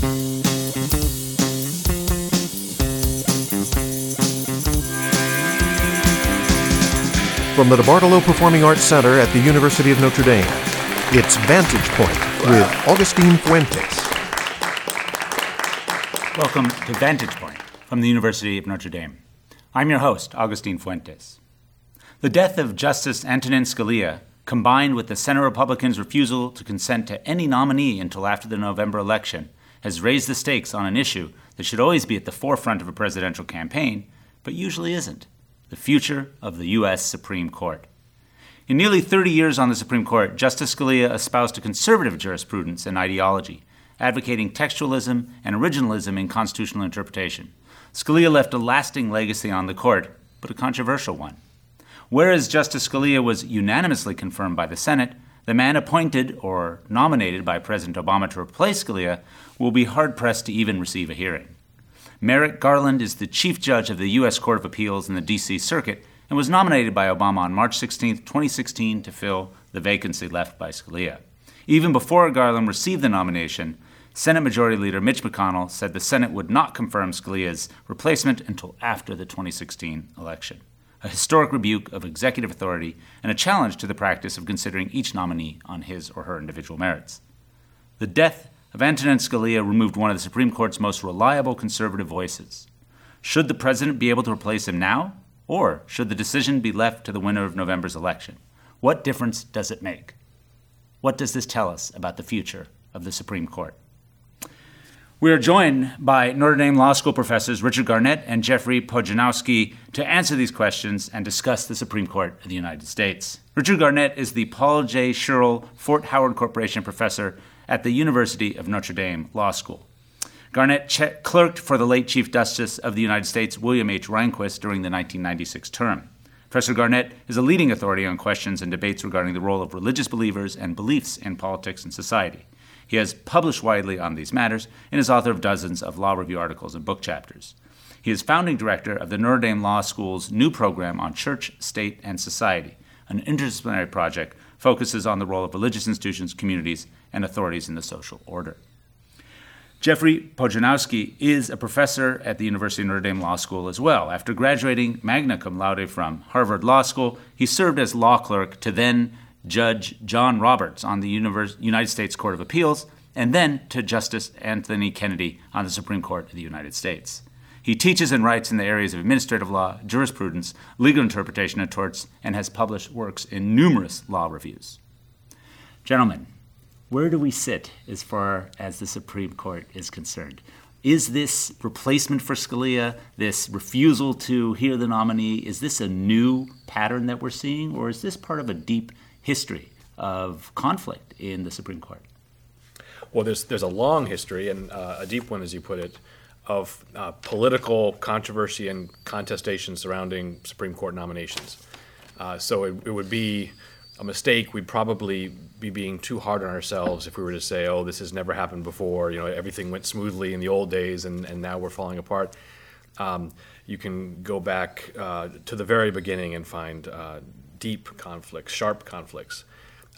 From the DeBartolo Performing Arts Center at the University of Notre Dame, it's Vantage Point with Augustine Fuentes. Welcome to Vantage Point from the University of Notre Dame. I'm your host, Augustine Fuentes. The death of Justice Antonin Scalia, combined with the Senate Republicans' refusal to consent to any nominee until after the November election, has raised the stakes on an issue that should always be at the forefront of a presidential campaign, but usually isn't the future of the U.S. Supreme Court. In nearly 30 years on the Supreme Court, Justice Scalia espoused a conservative jurisprudence and ideology, advocating textualism and originalism in constitutional interpretation. Scalia left a lasting legacy on the court, but a controversial one. Whereas Justice Scalia was unanimously confirmed by the Senate, the man appointed or nominated by President Obama to replace Scalia will be hard pressed to even receive a hearing. Merrick Garland is the Chief Judge of the U.S. Court of Appeals in the D.C. Circuit and was nominated by Obama on March 16, 2016, to fill the vacancy left by Scalia. Even before Garland received the nomination, Senate Majority Leader Mitch McConnell said the Senate would not confirm Scalia's replacement until after the 2016 election. A historic rebuke of executive authority and a challenge to the practice of considering each nominee on his or her individual merits. The death of Antonin Scalia removed one of the Supreme Court's most reliable conservative voices. Should the president be able to replace him now, or should the decision be left to the winner of November's election? What difference does it make? What does this tell us about the future of the Supreme Court? We are joined by Notre Dame Law School professors Richard Garnett and Jeffrey Pojanowski to answer these questions and discuss the Supreme Court of the United States. Richard Garnett is the Paul J. Schierl Fort Howard Corporation professor at the University of Notre Dame Law School. Garnett ch- clerked for the late Chief Justice of the United States, William H. Rehnquist, during the 1996 term. Professor Garnett is a leading authority on questions and debates regarding the role of religious believers and beliefs in politics and society. He has published widely on these matters and is author of dozens of law review articles and book chapters. He is founding director of the Notre Dame Law School's new program on church, state, and society, an interdisciplinary project focuses on the role of religious institutions, communities, and authorities in the social order. Jeffrey Pojanowski is a professor at the University of Notre Dame Law School as well. After graduating magna cum laude from Harvard Law School, he served as law clerk to then Judge John Roberts on the United States Court of Appeals and then to Justice Anthony Kennedy on the Supreme Court of the United States. He teaches and writes in the areas of administrative law, jurisprudence, legal interpretation of torts, and has published works in numerous law reviews. Gentlemen, where do we sit as far as the Supreme Court is concerned? Is this replacement for Scalia, this refusal to hear the nominee, is this a new pattern that we're seeing, or is this part of a deep history of conflict in the Supreme Court? Well, there's, there's a long history, and uh, a deep one, as you put it, of uh, political controversy and contestation surrounding Supreme Court nominations. Uh, so it, it, would be a mistake. We'd probably be being too hard on ourselves if we were to say, "Oh, this has never happened before." You know, everything went smoothly in the old days, and, and now we're falling apart. Um, you can go back uh, to the very beginning and find uh, deep conflicts, sharp conflicts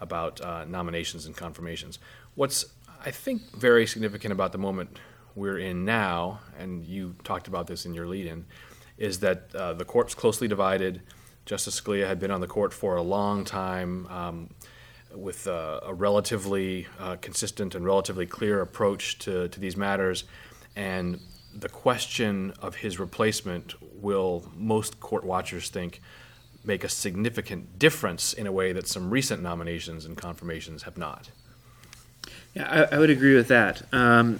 about uh, nominations and confirmations. What's I think very significant about the moment we're in now, and you talked about this in your lead in, is that uh, the court's closely divided. Justice Scalia had been on the court for a long time um, with uh, a relatively uh, consistent and relatively clear approach to, to these matters. And the question of his replacement will, most court watchers think, make a significant difference in a way that some recent nominations and confirmations have not. Yeah, I, I would agree with that. Um,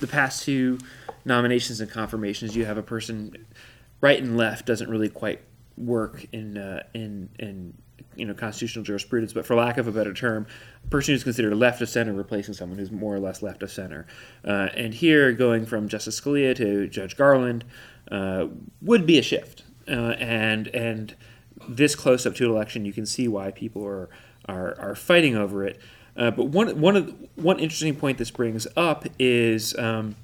the past two nominations and confirmations, you have a person right and left doesn't really quite work in uh, in in you know constitutional jurisprudence, but for lack of a better term, a person who's considered left of center replacing someone who's more or less left of center. Uh, and here, going from Justice Scalia to Judge Garland uh, would be a shift. Uh, and and this close up to an election, you can see why people are are, are fighting over it. Uh, but one one of one interesting point this brings up is um,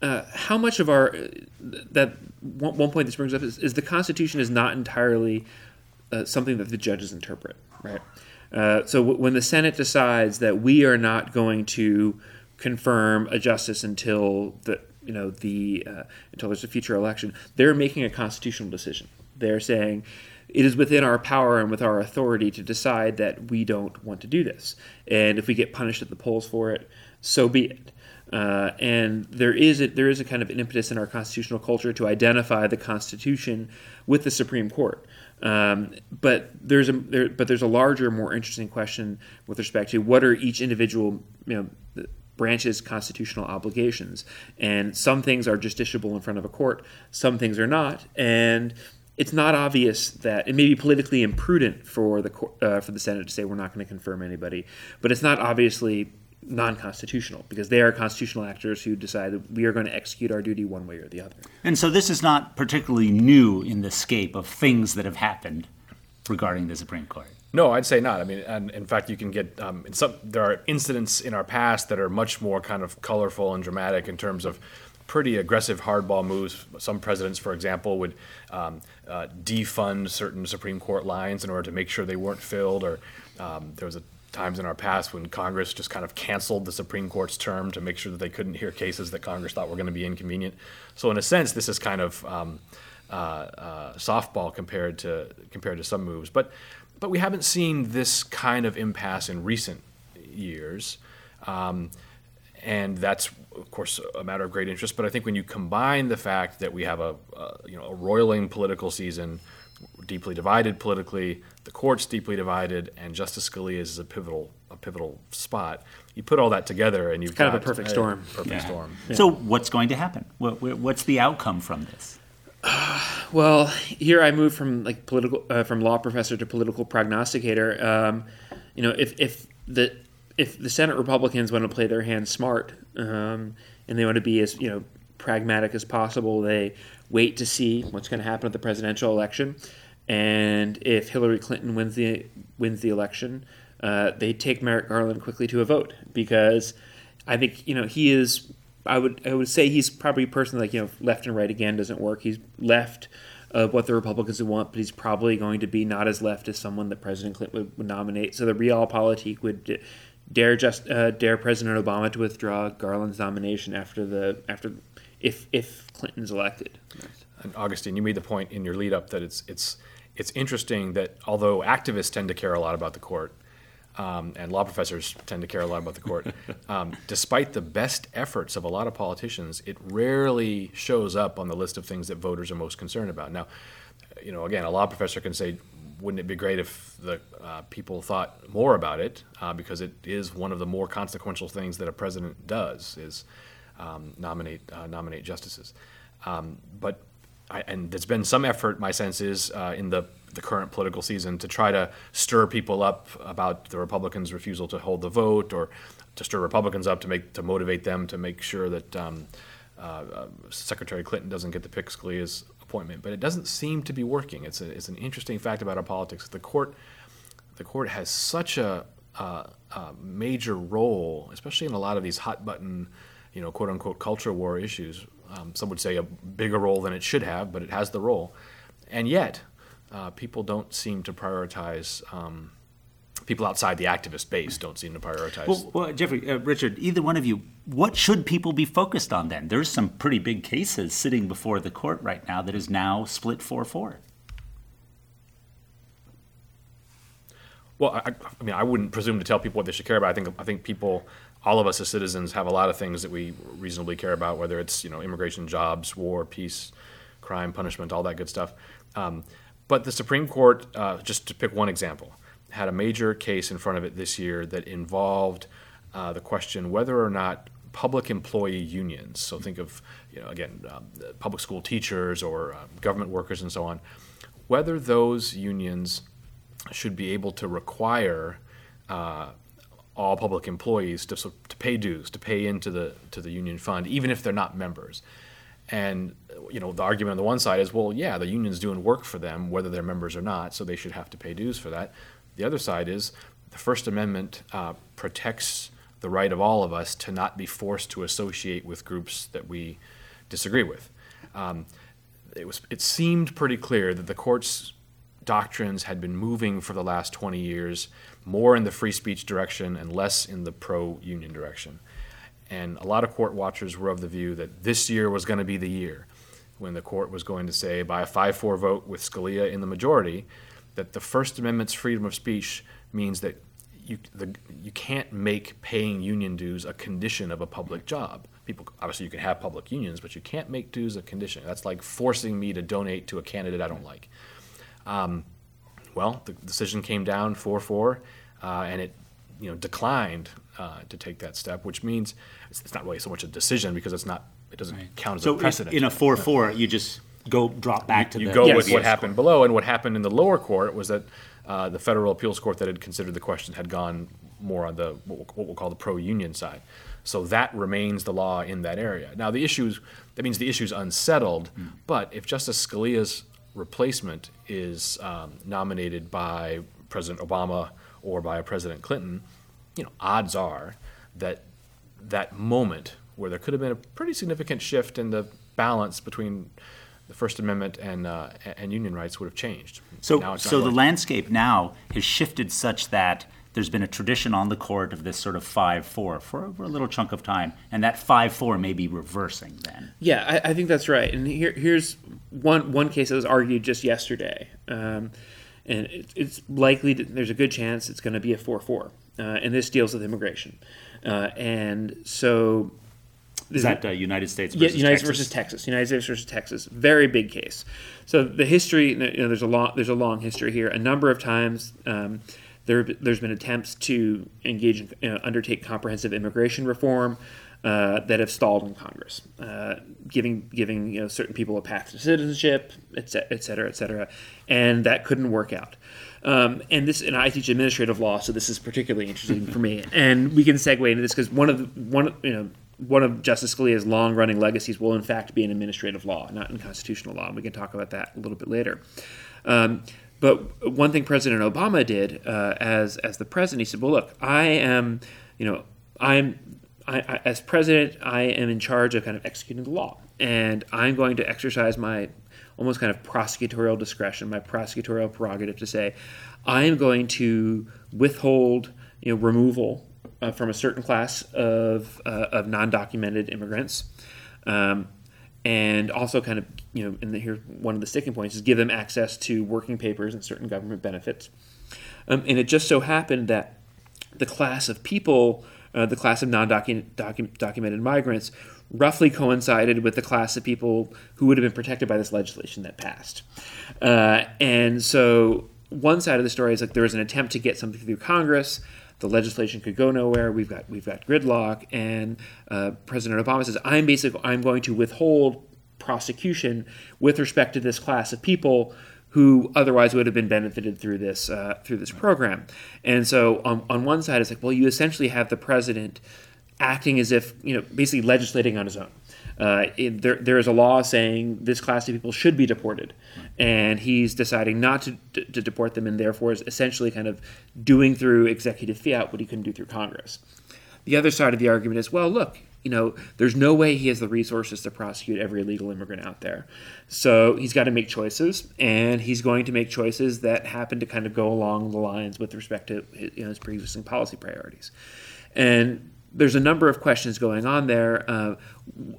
uh, how much of our that one, one, point this brings up is, is, the Constitution is not entirely uh, something that the judges interpret, right? Uh, so w- when the Senate decides that we are not going to confirm a justice until the you know the uh, until there's a future election. They're making a constitutional decision. They're saying it is within our power and with our authority to decide that we don't want to do this. And if we get punished at the polls for it, so be it. Uh, and there is a, there is a kind of an impetus in our constitutional culture to identify the Constitution with the Supreme Court. Um, but there's a there, but there's a larger, more interesting question with respect to what are each individual you know branch's constitutional obligations, and some things are justiciable in front of a court, some things are not, and it's not obvious that it may be politically imprudent for the uh, for the Senate to say we're not going to confirm anybody, but it's not obviously non-constitutional because they are constitutional actors who decide that we are going to execute our duty one way or the other. And so this is not particularly new in the scape of things that have happened regarding the Supreme Court. No, I'd say not. I mean, and in fact, you can get um, in some. There are incidents in our past that are much more kind of colorful and dramatic in terms of pretty aggressive hardball moves. Some presidents, for example, would um, uh, defund certain Supreme Court lines in order to make sure they weren't filled. Or um, there was a times in our past when Congress just kind of canceled the Supreme Court's term to make sure that they couldn't hear cases that Congress thought were going to be inconvenient. So in a sense, this is kind of um, uh, uh, softball compared to compared to some moves. But but we haven't seen this kind of impasse in recent years. Um, and that's of course a matter of great interest. But I think when you combine the fact that we have a, a you know a roiling political season, deeply divided politically, the court's deeply divided, and Justice Scalia is a pivotal a pivotal spot. You put all that together, and you've kind got of a perfect storm. Perfect Yeah. storm. So what's going to happen? What, what's the outcome from this? Well, here I move from like political uh, from law professor to political prognosticator. Um, you know, if if the if the Senate Republicans want to play their hand smart um, and they want to be as you know pragmatic as possible, they wait to see what's going to happen at the presidential election, and if Hillary Clinton wins the wins the election, uh, they take Merrick Garland quickly to a vote because I think you know he is. I would I would say he's probably a person like you know left and right again doesn't work. He's left of what the Republicans would want, but he's probably going to be not as left as someone that President Clinton would, would nominate. So the realpolitik would dare just uh, dare President Obama to withdraw Garland's nomination after the after if if Clinton's elected. And Augustine, you made the point in your lead up that it's it's it's interesting that although activists tend to care a lot about the court, um, and law professors tend to care a lot about the court, um, despite the best efforts of a lot of politicians, it rarely shows up on the list of things that voters are most concerned about. Now, you know, again, a law professor can say, wouldn't it be great if the uh, people thought more about it? Uh, because it is one of the more consequential things that a president does is um, nominate uh, nominate justices. Um, but I, and there's been some effort, my sense is, uh, in the the current political season to try to stir people up about the Republicans' refusal to hold the vote, or to stir Republicans up to make to motivate them to make sure that um, uh, Secretary Clinton doesn't get to pick Scalia's appointment. But it doesn't seem to be working. It's a, it's an interesting fact about our politics. The court the court has such a, a, a major role, especially in a lot of these hot button, you know, quote unquote culture war issues. Um, some would say a bigger role than it should have, but it has the role. And yet, uh, people don't seem to prioritize. Um, people outside the activist base don't seem to prioritize. Well, well Jeffrey, uh, Richard, either one of you, what should people be focused on then? There's some pretty big cases sitting before the court right now that is now split 4 4. Well, I, I mean, I wouldn't presume to tell people what they should care about. I think I think people, all of us as citizens, have a lot of things that we reasonably care about, whether it's you know immigration, jobs, war, peace, crime, punishment, all that good stuff. Um, but the Supreme Court, uh, just to pick one example, had a major case in front of it this year that involved uh, the question whether or not public employee unions, so think of you know again um, public school teachers or uh, government workers and so on, whether those unions should be able to require uh, all public employees to, to pay dues, to pay into the to the union fund, even if they're not members. And you know, the argument on the one side is, well, yeah, the union's doing work for them, whether they're members or not, so they should have to pay dues for that. The other side is the First Amendment uh, protects the right of all of us to not be forced to associate with groups that we disagree with. Um, it was it seemed pretty clear that the court's doctrines had been moving for the last 20 years more in the free speech direction and less in the pro union direction. And a lot of court watchers were of the view that this year was going to be the year when the court was going to say, by a 5 4 vote with Scalia in the majority, that the First Amendment's freedom of speech means that you, the, you can't make paying union dues a condition of a public job. People obviously you can have public unions, but you can't make dues a condition. That's like forcing me to donate to a candidate I don't like. Um, well, the decision came down four four, uh, and it you know declined uh, to take that step, which means it's, it's, not really so much a decision because it's not it doesn't right. count as so a precedent. in a four four, you just go drop back to you the go yes. with what happened court. below, and what happened in the lower court was that uh, the federal appeals court that had considered the question had gone more on the what we'll call the pro-union side. So that remains the law in that area. Now the issues that means the issue's unsettled. Mm. But if Justice Scalia's replacement is um, nominated by President Obama or by President Clinton, you know, odds are that that moment where there could have been a pretty significant shift in the balance between the First Amendment and uh, and union rights would have changed. So, so the landscape now has shifted such that there's been a tradition on the court of this sort of five four for, for a little chunk of time, and that five four may be reversing then. Yeah, I, I think that's right. And here, here's one one case that was argued just yesterday, um, and it, it's likely that there's a good chance it's going to be a four four, uh, and this deals with immigration, uh, and so is that uh, United States versus United Texas? versus Texas? United States versus Texas. Very big case. So the history, you know, there's a long there's a long history here. A number of times. Um, there, there's been attempts to engage in, you know, undertake comprehensive immigration reform uh, that have stalled in Congress, uh, giving giving you know certain people a path to citizenship, et cetera, et cetera, et cetera and that couldn't work out. Um, and this, and I teach administrative law, so this is particularly interesting for me. And we can segue into this because one of the, one you know one of Justice Scalia's long running legacies will, in fact, be in administrative law, not in constitutional law. And we can talk about that a little bit later. Um, but one thing President Obama did uh, as as the president, he said, "Well, look, I am, you know, I'm I, I, as president, I am in charge of kind of executing the law, and I'm going to exercise my almost kind of prosecutorial discretion, my prosecutorial prerogative to say, I am going to withhold, you know, removal uh, from a certain class of, uh, of non-documented immigrants, um, and also kind of you know, and here one of the sticking points is give them access to working papers and certain government benefits. Um, and it just so happened that the class of people, uh, the class of non-documented migrants, roughly coincided with the class of people who would have been protected by this legislation that passed. Uh, and so one side of the story is like there was an attempt to get something through Congress the legislation could go nowhere. We've got we've got gridlock, and uh, President Obama says, "I'm basically I'm going to withhold prosecution with respect to this class of people." Who otherwise would have been benefited through this uh, through this program, and so on, on one side it's like, well, you essentially have the president acting as if you know basically legislating on his own. Uh, it, there, there is a law saying this class of people should be deported, and he's deciding not to, to, deport them, and therefore is essentially kind of doing through executive fiat what he couldn't do through Congress. The other side of the argument is, well, look, you know, there's no way he has the resources to prosecute every illegal immigrant out there. So he's got to make choices, and he's going to make choices that happen to kind of go along the lines with respect to his, you know, his pre-existing policy priorities. And there's a number of questions going on there. Uh,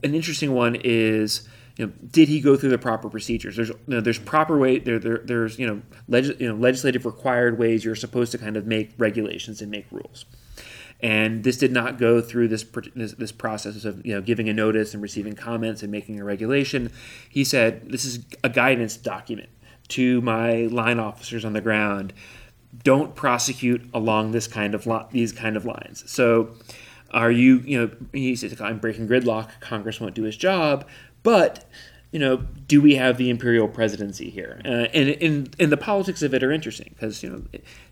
an interesting one is, you know, did he go through the proper procedures? There's, you know, there's proper way. There, there there's, you know, leg, you know, legislative required ways you're supposed to kind of make regulations and make rules. And this did not go through this, this, this process of you know giving a notice and receiving comments and making a regulation. He said this is a guidance document to my line officers on the ground. Don't prosecute along this kind of these kind of lines. So are you, you know, he says, I'm breaking gridlock. Congress won't do his job. But you know, do we have the imperial presidency here? Uh, and, and, and the politics of it are interesting because, you know,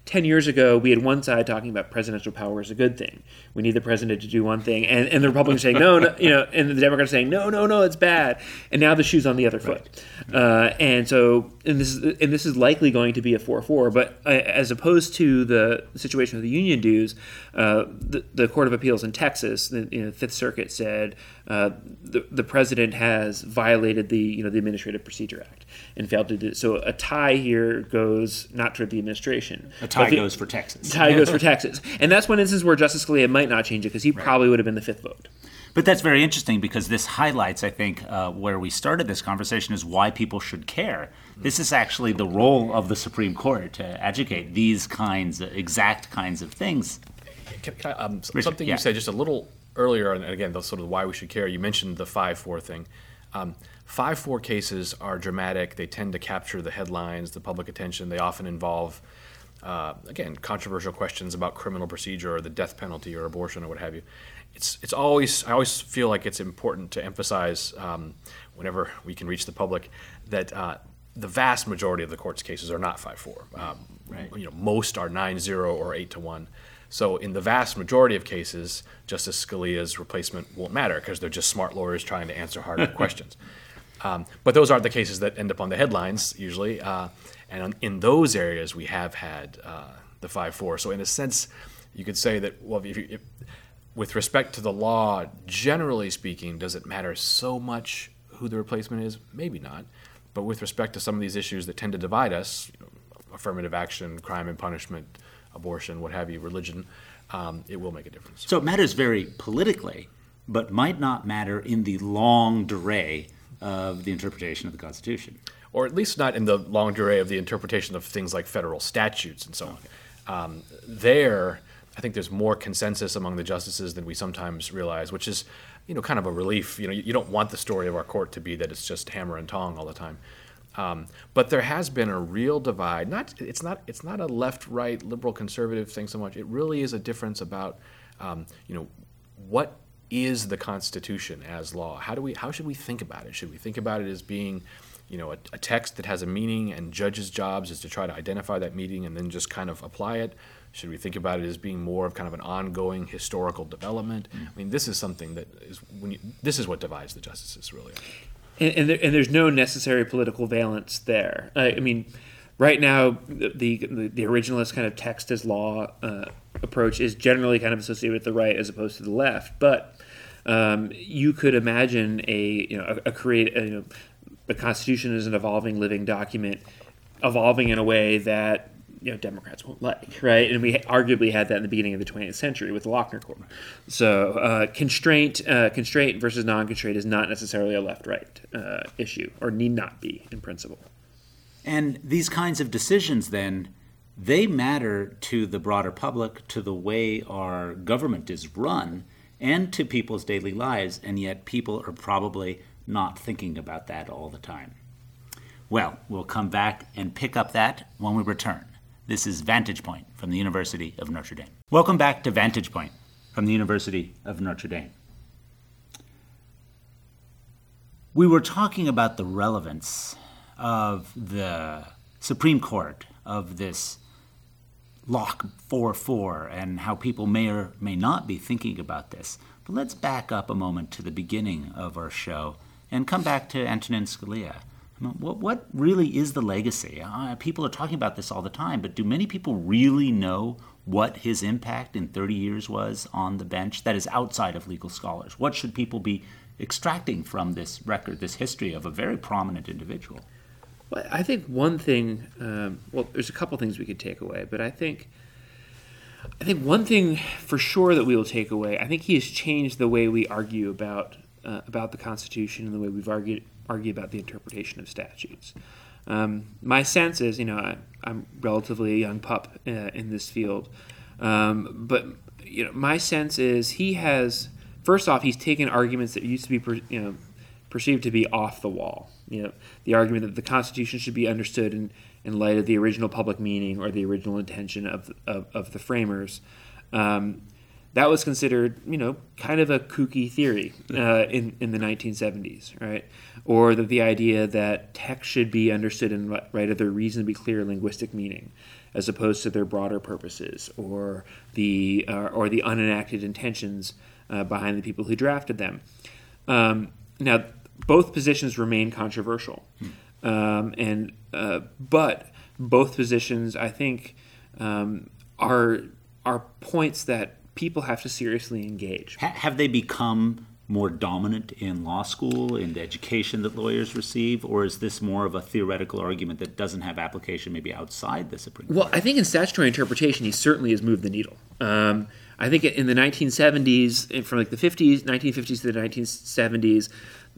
10 years ago, we had one side talking about presidential power as a good thing. We need the president to do one thing. And, and the Republicans saying, no, no, you know, and the Democrats saying, no, no, no, it's bad. And now the shoe's on the other foot. Right. Uh, and so, and this, is, and this is likely going to be a 4 4. But uh, as opposed to the situation with the union dues, uh, the, the Court of Appeals in Texas, the you know, Fifth Circuit said uh, the, the president has violated violated the you know the Administrative Procedure Act and failed to do so. A tie here goes not toward the administration. A tie but the- goes for Texas. tie goes for Texas, and that's one instance where Justice Scalia might not change it because he probably would have been the fifth vote. But that's very interesting because this highlights, I think, uh, where we started this conversation is why people should care. This is actually the role of the Supreme Court to educate these kinds, exact kinds of things. Can, can I, um, s- Richard, something yeah. you said just a little earlier, and again, the sort of why we should care. You mentioned the five four thing. Um, five four cases are dramatic. They tend to capture the headlines, the public attention. They often involve, uh, again, controversial questions about criminal procedure or the death penalty or abortion or what have you. It's it's always I always feel like it's important to emphasize um, whenever we can reach the public that. Uh, the vast majority of the court's cases are not 5-4. Um, Right. You know, most are 9-0 or 8 to 1. So in the vast majority of cases, Justice Scalia's replacement won't matter because they're just smart lawyers trying to answer harder questions. Um, but those aren't the cases that end up on the headlines usually. Uh, and on- in those areas, we have had uh, the 5-4. So in a sense, you could say that, well, if you, if, with respect to the law, generally speaking, does it matter so much who the replacement is? Maybe not. But with respect to some of these issues that tend to divide us, you know, affirmative action, crime and punishment, abortion, what have you, religion, um, it will make a difference. So it matters very politically, but might not matter in the long durée of the interpretation of the Constitution. Or at least not in the long durée of the interpretation of things like federal statutes and so on. Um, there, I think there's more consensus among the justices than we sometimes realize, which is, you know, kind of a relief. You know, you, you don't want the story of our court to be that it's just hammer and tong all the time. Um, but there has been a real divide. Not it's not it's not a left right liberal conservative thing so much. It really is a difference about um, you know what is the Constitution as law. How do we how should we think about it? Should we think about it as being you know a, a text that has a meaning and judges' jobs is to try to identify that meaning and then just kind of apply it? Should we think about it as being more of kind of an ongoing historical development? I mean, this is something that is when you, this is what divides the justices really. And and, there, and there's no necessary political valence there. I, I mean, right now the, the the originalist kind of text as law uh, approach is generally kind of associated with the right as opposed to the left, but um, you could imagine a you know a, a create a, you know, Constitution is an evolving living document, evolving in a way that you know Democrats won't like, right? And we arguably had that in the beginning of the 20th century with the Lochner Court. So uh, constraint, uh, constraint versus non-constraint is not necessarily a left-right uh, issue, or need not be in principle. And these kinds of decisions, then, they matter to the broader public, to the way our government is run, and to people's daily lives, and yet people are probably not thinking about that all the time. Well, we'll come back and pick up that when we return. This is Vantage Point from the University of Notre Dame. Welcome back to Vantage Point from the University of Notre Dame. We were talking about the relevance of the Supreme Court, of this Lock 4 4, and how people may or may not be thinking about this. But let's back up a moment to the beginning of our show and come back to Antonin Scalia. What, what really is the legacy? Uh, people are talking about this all the time, but do many people really know what his impact in 30 years was on the bench that is outside of legal scholars? What should people be extracting from this record, this history of a very prominent individual? Well, I think one thing. Um, well, there's a couple things we could take away, but I think. I think one thing for sure that we will take away. I think he has changed the way we argue about uh, about the Constitution and the way we've argued argue about the interpretation of statutes. Um, my sense is, you know, I, I'm relatively a young pup uh, in this field, um, but you know, my sense is he has. First off, he's taken arguments that used to be, per, you know, perceived to be off the wall. You know, the argument that the Constitution should be understood in, in light of the original public meaning or the original intention of, of, of the framers. Um, that was considered, you know, kind of a kooky theory uh, in, in the 1970s, right? Or that the idea that text should be understood in light of their reasonably clear linguistic meaning, as opposed to their broader purposes or the uh, or the unenacted intentions uh, behind the people who drafted them. Um, now, both positions remain controversial, um, and uh, but both positions, I think, um, are are points that people have to seriously engage. Ha- have they become more dominant in law school, in the education that lawyers receive, or is this more of a theoretical argument that doesn't have application maybe outside the Supreme Court? Well, I think in statutory interpretation, he certainly has moved the needle. Um, I think in the 1970s, from like the 50s, 1950s to the 1970s,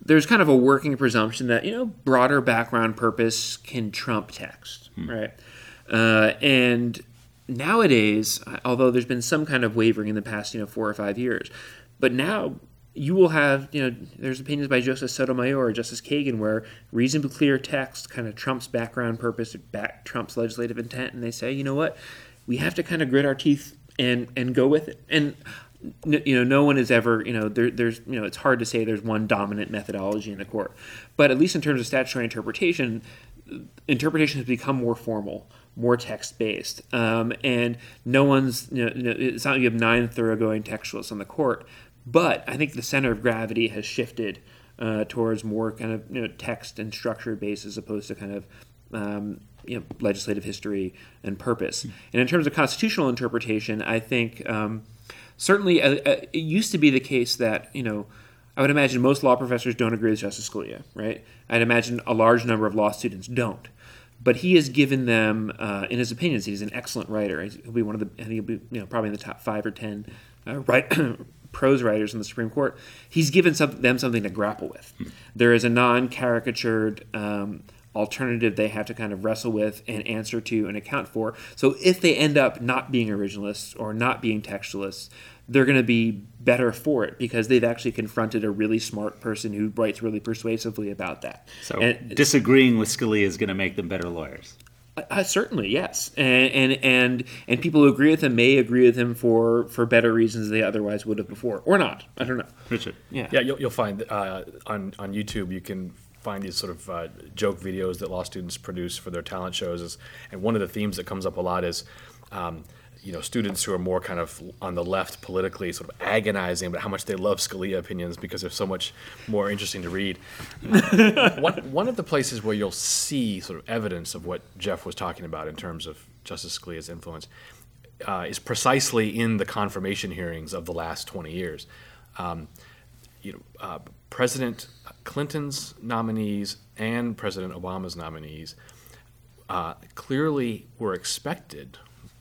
there's kind of a working presumption that you know broader background purpose can trump text, right? Uh, and nowadays, although there's been some kind of wavering in the past, you know, four or five years, but now you will have, you know, there's opinions by Justice Sotomayor or Justice Kagan where reasonably clear text kind of trumps background purpose, back trumps legislative intent, and they say, you know what, we have to kind of grit our teeth and and go with it. And you know, no one is ever, you know, there, there's, you know, it's hard to say there's one dominant methodology in the court, but at least in terms of statutory interpretation, interpretation has become more formal, more text based, um, and no one's, you know, it's not like you have nine thoroughgoing textualists on the court, but I think the center of gravity has shifted uh, towards more kind of you know text and structure based as opposed to kind of um, you know, legislative history and purpose. And in terms of constitutional interpretation, I think um, certainly uh, uh, it used to be the case that you know. I would imagine most law professors don't agree with Justice Scalia, right? I'd imagine a large number of law students don't. But he has given them, uh, in his opinions, he's an excellent writer. He'll be one of the, I think he'll be, you know, probably in the top five or ten uh, right, prose writers in the Supreme Court. He's given some, them something to grapple with. There is a non-caricatured um, alternative they have to kind of wrestle with and answer to and account for. So if they end up not being originalists or not being textualists, they're going to be better for it because they've actually confronted a really smart person who writes really persuasively about that. So And- disagreeing with Scalia is going to make them better lawyers. uh, certainly, yes, and, and and and people who agree with him may agree with him for for better reasons they otherwise would have before, or not. I don't know. Richard. Yeah, Yeah, you'll, you'll find uh, on on YouTube you can find these sort of uh, joke videos that law students produce for their talent shows, and one of the themes that comes up a lot is. Um, you know, students who are more kind of on the left politically, sort of agonizing about how much they love Scalia opinions because they're so much more interesting to read. one, one of the places where you'll see sort of evidence of what Jeff was talking about in terms of Justice Scalia's influence uh, is precisely in the confirmation hearings of the last 20 years. Um, you know, uh, President Clinton's nominees and President Obama's nominees uh, clearly were expected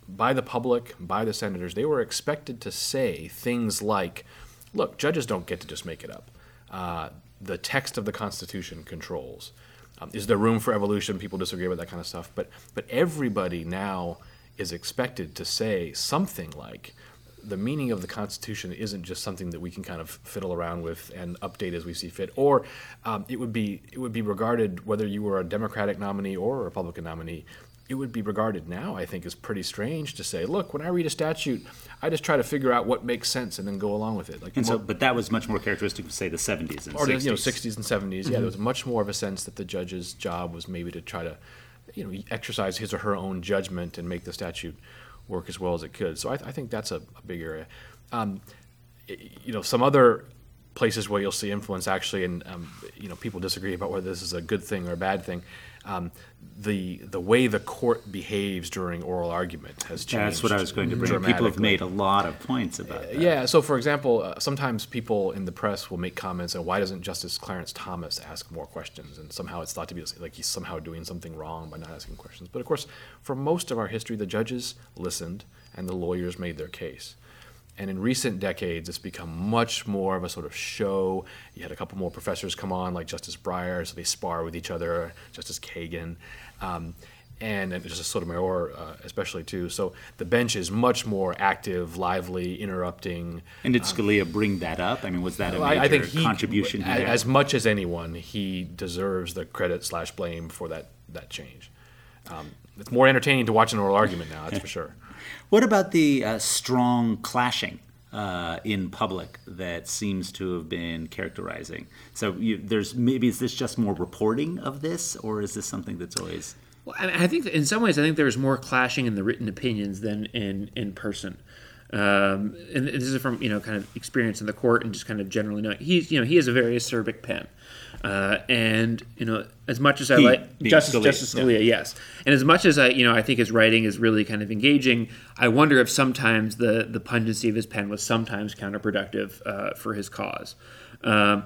by the public, by the senators, they were expected to say things like, look, judges don't get to just make it up. Uh, the text of the Constitution controls. Um, is there room for evolution? People disagree with that kind of stuff. But, but everybody now is expected to say something like, the meaning of the Constitution isn't just something that we can kind of fiddle around with and update as we see fit. Or um, it would be it would be regarded whether you were a Democratic nominee or a Republican nominee. It would be regarded now, I think, as pretty strange to say, look, when I read a statute, I just try to figure out what makes sense and then go along with it. Like And so, but that was much more characteristic of, say, the 70s and or 60s. the you know 60s and 70s. Yeah, there was much more of a sense that the judge's job was maybe to try to, you know, exercise his or her own judgment and make the statute work as well as it could. So I, I think that's a, a big area. Um, you know, some other places where you'll see influence actually, and um, you know, people disagree about whether this is a good thing or a bad thing. Um, the the way the court behaves during oral argument has changed. That's what I was going to bring. up. People have made a lot of points about that. Yeah. So, for example, uh, sometimes people in the press will make comments and why doesn't Justice Clarence Thomas ask more questions, and somehow it's thought to be like he's somehow doing something wrong by not asking questions. But of course, for most of our history, the judges listened and the lawyers made their case. And in recent decades, it's become much more of a sort of show. You had a couple more professors come on, like Justice Breyer, so they spar with each other, Justice Kagan, um, and, and Justice Sotomayor, uh, especially too. So the bench is much more active, lively, interrupting. And did Scalia bring that up? I mean, was that a major I, I think he, contribution he as much as anyone, he deserves the credit slash blame for that that change. Um, it's more entertaining to watch an oral argument now, that's for sure. What about the uh, strong clashing uh, in public that seems to have been characterizing? So you, there's maybe is this just more reporting of this, or is this something that's always? Well, I, I think in some ways, I think there's more clashing in the written opinions than in in person. Um, and this is from you know kind of experience in the court and just kind of generally knowing he's you know he has a very acerbic pen, uh, and you know as much as I He, like Justice Scalia, Justice yeah. Yes, and as much as I you know I think his writing is really kind of engaging, I wonder if sometimes the the pungency of his pen was sometimes counterproductive uh, for his cause. Um,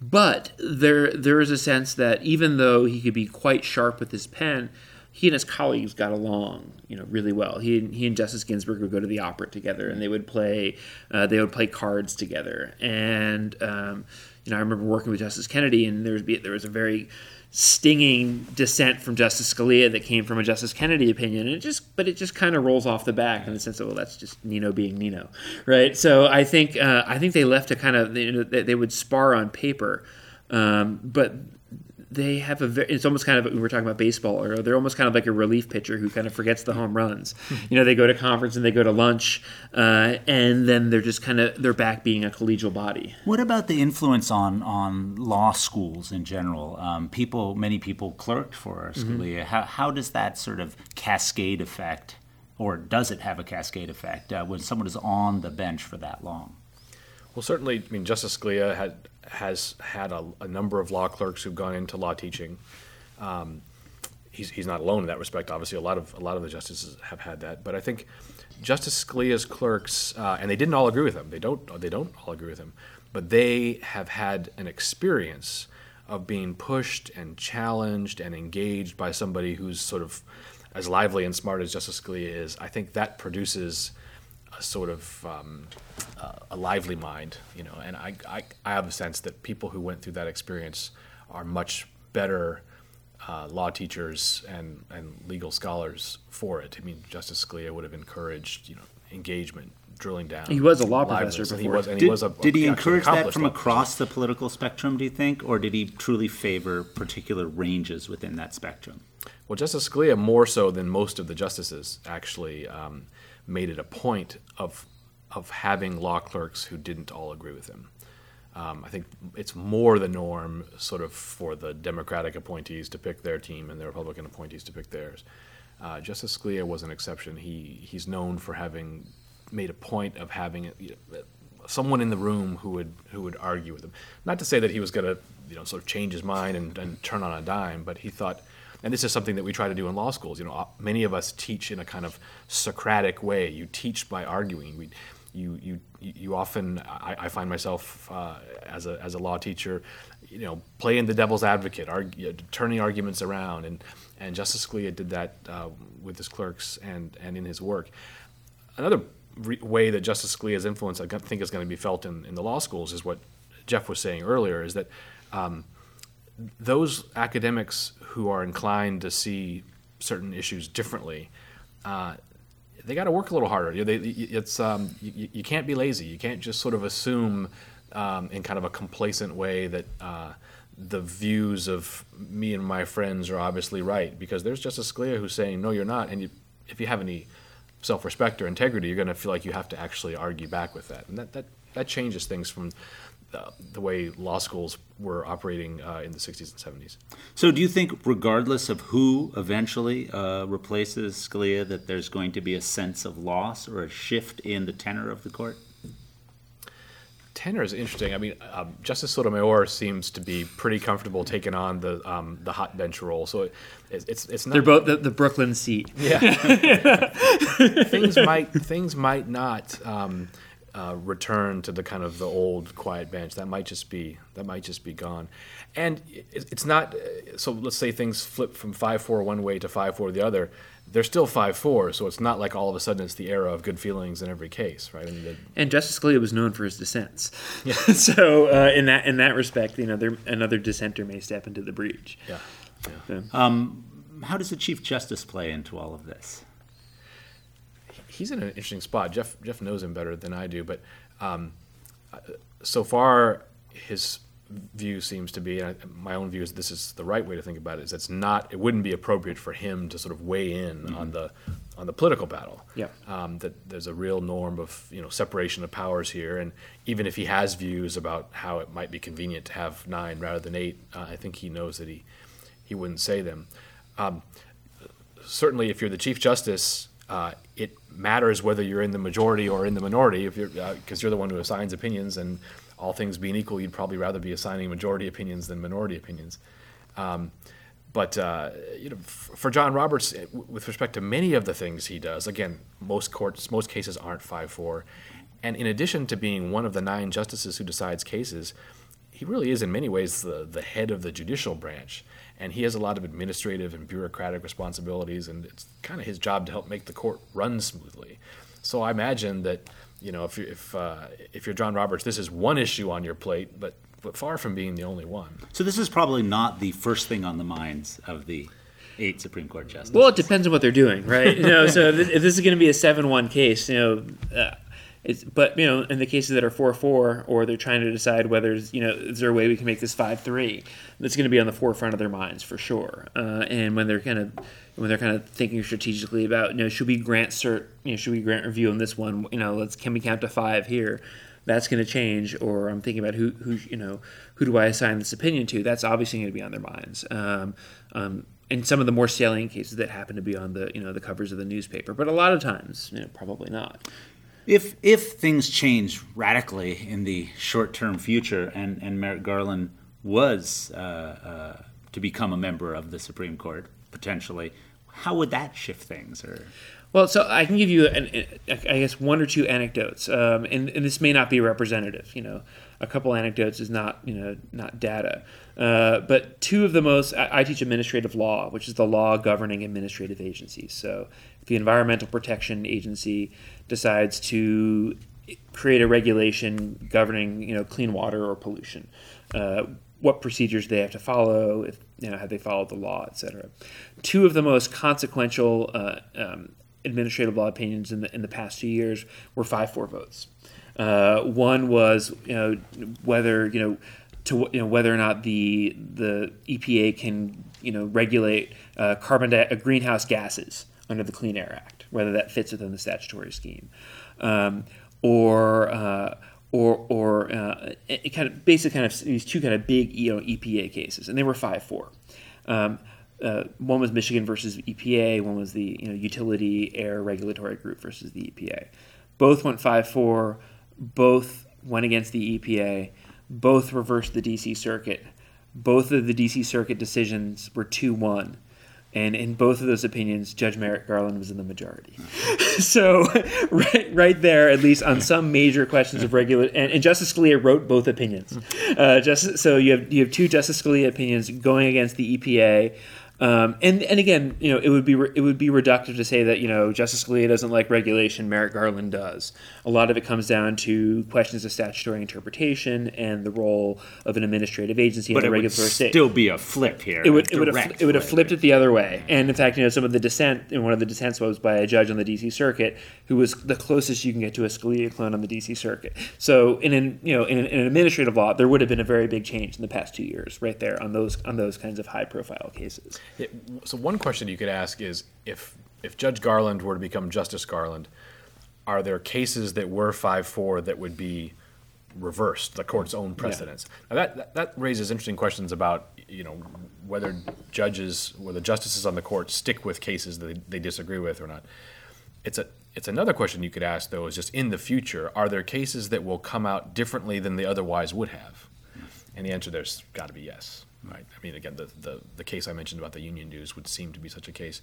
but there there is a sense that even though he could be quite sharp with his pen, he and his colleagues got along, you know, really well. He and, he and Justice Ginsburg would go to the opera together, and they would play uh, they would play cards together. And um, you know, I remember working with Justice Kennedy, and there was there was a very stinging dissent from Justice Scalia that came from a Justice Kennedy opinion. And it just, but it just kind of rolls off the back in the sense of, well, that's just Nino being Nino, right? So I think uh, I think they left a kind of you know, they would spar on paper, um, but they have a very, it's almost kind of we were talking about baseball or they're almost kind of like a relief pitcher who kind of forgets the home runs. You know they go to conference and they go to lunch uh, and then they're just kind of they're back being a collegial body. What about the influence on on law schools in general? Um, people many people clerked for Scalia. Mm-hmm. how, how does that sort of cascade effect or does it have a cascade effect uh, when someone is on the bench for that long? Well certainly I mean Justice Scalia had has had a, a, number of law clerks who've gone into law teaching. Um, he's, he's not alone in that respect. Obviously, a lot of a lot of the justices have had that. But I think Justice Scalia's clerks, uh, and they didn't all agree with him. They don't they don't all agree with him, but they have had an experience of being pushed and challenged and engaged by somebody who's sort of as lively and smart as Justice Scalia is. I think that produces a sort of um, uh, a lively mind, you know. And I, I, I, have a sense that people who went through that experience are much better uh, law teachers and, and legal scholars for it. I mean, Justice Scalia would have encouraged, you know, engagement, drilling down. He was a law professor before. He was, and did, he was a, did he encourage that from across the political spectrum? Do you think, or did he truly favor particular ranges within that spectrum? Well, Justice Scalia, more so than most of the justices, actually um, made it a point of of having law clerks who didn't all agree with him. Um, I think it's more the norm, sort of, for the Democratic appointees to pick their team and the Republican appointees to pick theirs. Uh, Justice Scalia was an exception. He he's known for having made a point of having you know, someone in the room who would who would argue with him. Not to say that he was going to you know sort of change his mind and, and turn on a dime, but he thought and this is something that we try to do in law schools. You know, many of us teach in a kind of Socratic way. You teach by arguing. We, you, you, you often, I, I find myself uh, as, a, as a law teacher, you know, playing the devil's advocate, argue, turning arguments around. And, and Justice Scalia did that uh, with his clerks and, and in his work. Another re- way that Justice Scalia's influence, I think, is going to be felt in, in the law schools is what Jeff was saying earlier, is that um, those academics who are inclined to see certain issues differently, uh, they got to work a little harder. You, know, they, it's um, you, you, can't be lazy. You can't just sort of assume um, in kind of a complacent way that uh, the views of me and my friends are obviously right because there's Justice Scalia who's saying no, you're not. And you, if you have any self-respect or integrity, you're going to feel like you have to actually argue back with that, and that that, that changes things from the, the way law schools were operating uh, in the 60s and 70s. So, do you think, regardless of who eventually uh, replaces Scalia, that there's going to be a sense of loss or a shift in the tenor of the court? Tenor is interesting. I mean, um, Justice Sotomayor seems to be pretty comfortable taking on the um, the hot bench role. So it, it's it's not. They're both the, the Brooklyn seat. Yeah. things might things might not. Um, uh, return to the kind of the old quiet bench. That might just be that might just be gone, and it's not. Uh, so let's say things flip from five four one way to five four the other. They're still five four, so it's not like all of a sudden it's the era of good feelings in every case, right? I mean, the, and Justice Scalia was known for his dissents. Yeah. so uh, in that in that respect, you know, there, another dissenter may step into the breach. Yeah. yeah. So. Um, how does the Chief Justice play into all of this? He's in an interesting spot. Jeff Jeff knows him better than I do, but um, so far his view seems to be, and I, my own view is this is the right way to think about it. Is it's not, it wouldn't be appropriate for him to sort of weigh in mm-hmm. on the on the political battle. Yeah. Um, that there's a real norm of you know separation of powers here, and even if he has views about how it might be convenient to have nine rather than eight, uh, I think he knows that he he wouldn't say them. Um, certainly, if you're the chief justice, uh, it matters whether you're in the majority or in the minority. If you're because uh, you're the one who assigns opinions and all things being equal you'd probably rather be assigning majority opinions than minority opinions. Um, but uh, you know, f- for John Roberts, eh, with respect to many of the things he does, again, most courts, most cases aren't five four, and in addition to being one of the nine justices who decides cases, he really is in many ways the, the head of the judicial branch and he has a lot of administrative and bureaucratic responsibilities and it's kind of his job to help make the court run smoothly so i imagine that you know if, you, if, uh, if you're john roberts this is one issue on your plate but, but far from being the only one So this is probably not the first thing on the minds of the eight Supreme Court justices. Well, it depends on what they're doing, right? You know, so if if this is going to be a seven-one case, you know, uh, it's but you know, in the cases that are four-four, or they're trying to decide whether you know, is there a way we can make this five-three? That's going to be on the forefront of their minds for sure. Uh, and when they're kind of when they're kind of thinking strategically about, you know, should we grant cert? You know, should we grant review on this one? You know, let's can we count to five here? That's going to change. Or I'm thinking about who who you know who do I assign this opinion to? That's obviously going to be on their minds. Um, um, in some of the more salient cases that happen to be on the you know the covers of the newspaper, but a lot of times, you know, probably not. If if things change radically in the short term future, and and Merrick Garland was uh, uh, to become a member of the Supreme Court potentially, how would that shift things? Or Well, so I can give you, an, I guess, one or two anecdotes, um, and, and this may not be representative. You know, a couple anecdotes is not, you know, not data, uh, but two of the most. I, I teach administrative law, which is the law governing administrative agencies. So, the Environmental Protection Agency decides to create a regulation governing, you know, clean water or pollution, uh, what procedures they have to follow, if you know, have they followed the law, etc. Two of the most consequential uh, um, administrative law opinions in the in the past two years were five four votes. Uh, one was you know whether you know to you know whether or not the the EPA can you know regulate uh, carbon di- greenhouse gases under the Clean Air Act, whether that fits within the statutory scheme, um, or uh, or or uh, it kind of basic kind of these two kind of big you know EPA cases, and they were five four. Um, uh, one was Michigan versus EPA. One was the you know utility air regulatory group versus the EPA. Both went five four. Both went against the EPA. Both reversed the DC Circuit. Both of the DC Circuit decisions were two one. And in both of those opinions, Judge Merrick Garland was in the majority. so, right, right there, at least on some major questions of regular, and, and Justice Scalia wrote both opinions. Uh, Justice, so you have you have two Justice Scalia opinions going against the EPA. Um, and and again, you know, it would be re- it would be reductive to say that you know Justice Scalia doesn't like regulation, Merrick Garland does. A lot of it comes down to questions of statutory interpretation and the role of an administrative agency but in it a would regulatory state. still be a flip here. It would it would have it would have flipped it the other way. And in fact, you know, some of the dissent in one of the dissents was by a judge on the D.C. Circuit who was the closest you can get to a Scalia clone on the D.C. Circuit. So in an you know in an, in an administrative law, there would have been a very big change in the past two years, right there on those on those kinds of high profile cases. Yeah, so one question you could ask is if if Judge Garland were to become Justice Garland, are there cases that were five four that would be reversed, the court's own precedents? Now that, that that raises interesting questions about you know whether judges, whether justices on the court stick with cases that they, they disagree with or not. It's a it's another question you could ask though is just in the future, are there cases that will come out differently than they otherwise would have? And the answer there's got to be yes. Right. I mean, again, the, the, the case I mentioned about the union dues would seem to be such a case.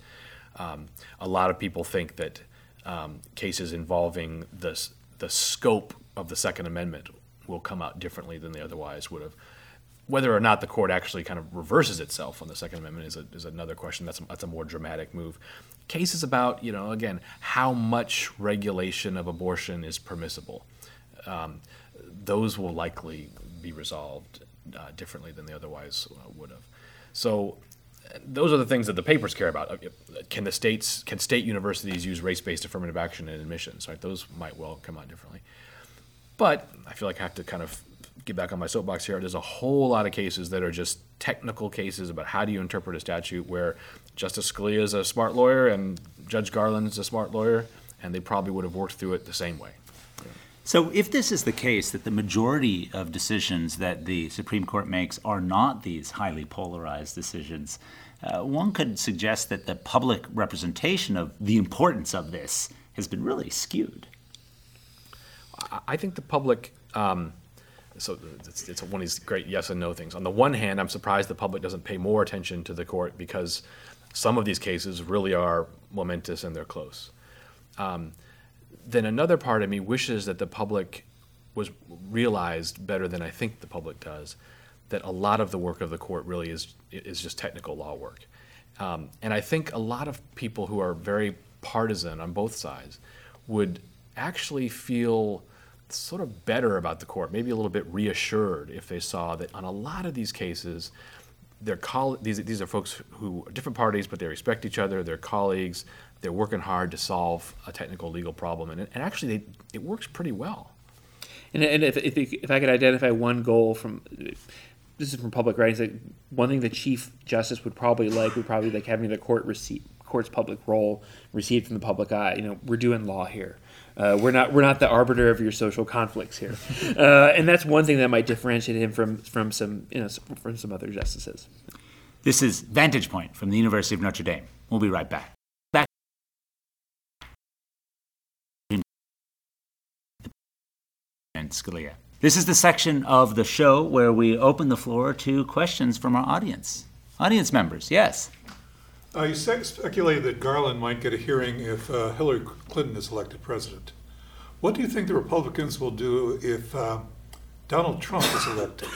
Um, a lot of people think that um, cases involving the, the scope of the Second Amendment will come out differently than they otherwise would have. Whether or not the court actually kind of reverses itself on the Second Amendment is, a, is another question. That's a, that's a more dramatic move. Cases about, you know, again, how much regulation of abortion is permissible. Um, those will likely be resolved uh, differently than they otherwise uh, would have. So those are the things that the papers care about. Uh, Can the states, can state universities use race-based affirmative action in admissions? Right, those might well come out differently. But I feel like I have to kind of get back on my soapbox here. There's a whole lot of cases that are just technical cases about how do you interpret a statute where Justice Scalia is a smart lawyer and Judge Garland is a smart lawyer, and they probably would have worked through it the same way. So, if this is the case that the majority of decisions that the Supreme Court makes are not these highly polarized decisions, uh, one could suggest that the public representation of the importance of this has been really skewed. I- think the public. Um, so it's, it's one of these great yes and no things. On the one hand, I'm surprised the public doesn't pay more attention to the court because some of these cases really are momentous and they're close. Um, then another part of me wishes that the public was realized better than I think the public does that a lot of the work of the court really is is just technical law work. Um, and I think a lot of people who are very partisan on both sides would actually feel sort of better about the court, maybe a little bit reassured if they saw that on a lot of these cases, their coll- these, these are folks who are different parties, but they respect each other, they're colleagues, they're working hard to solve a technical legal problem, and, and actually they, it works pretty well. And, and if, if, if I could identify one goal from this is from public writings, like one thing the chief justice would probably like would probably like having the court receipt court's public role received from the public eye. You know, we're doing law here. Uh, we're not we're not the arbiter of your social conflicts here, uh, and that's one thing that might differentiate him from from some you know from some other justices. This is Vantage Point from the University of Notre Dame. We'll be right back. Back Scalia. This is the section of the show where we open the floor to questions from our audience. Audience members, yes. Uh, you speculated that Garland might get a hearing if uh, Hillary Clinton is elected president. What do you think the Republicans will do if uh, Donald Trump is elected?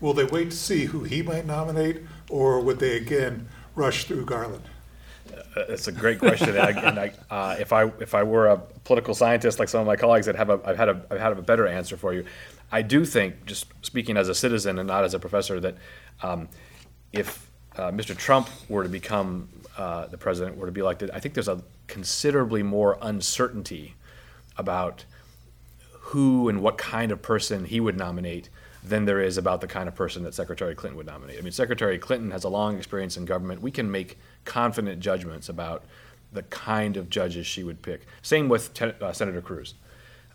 Will they wait to see who he might nominate, or would they again rush through Garland? Uh, that's a great question, and, I, and I, uh, if I if I were a political scientist like some of my colleagues, I'd have a I've had a I've had a better answer for you. I do think, just speaking as a citizen and not as a professor, that um, if uh, Mr. Trump were to become uh, the president, were to be elected, I think there's a considerably more uncertainty about who and what kind of person he would nominate than there is about the kind of person that Secretary Clinton would nominate. I mean, Secretary Clinton has a long experience in government. We can make confident judgments about the kind of judges she would pick. Same with uh, Senator Cruz.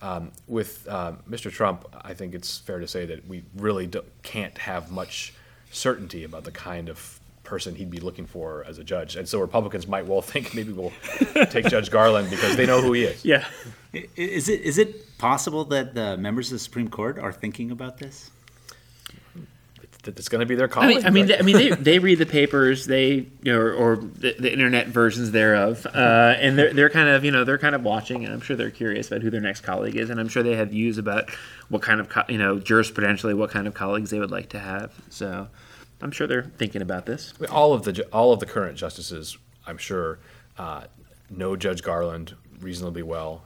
Um, with uh, Mr. Trump, I think it's fair to say that we really can't have much certainty about the kind of person he'd be looking for as a judge. And so Republicans might well think maybe we'll take Judge Garland because they know who he is. Yeah. Is it is it possible that the members of the Supreme Court are thinking about this? It's going to be their calling. I mean, I mean, they, I mean, they, they read the papers, they you know, or, or the, the, internet versions thereof, uh, and they're they're kind of you know they're kind of watching, and I'm sure they're curious about who their next colleague is, and I'm sure they have views about what kind of you know jurisprudentially what kind of colleagues they would like to have. So, I'm sure they're thinking about this. All of the all of the current justices, I'm sure, uh, know Judge Garland reasonably well.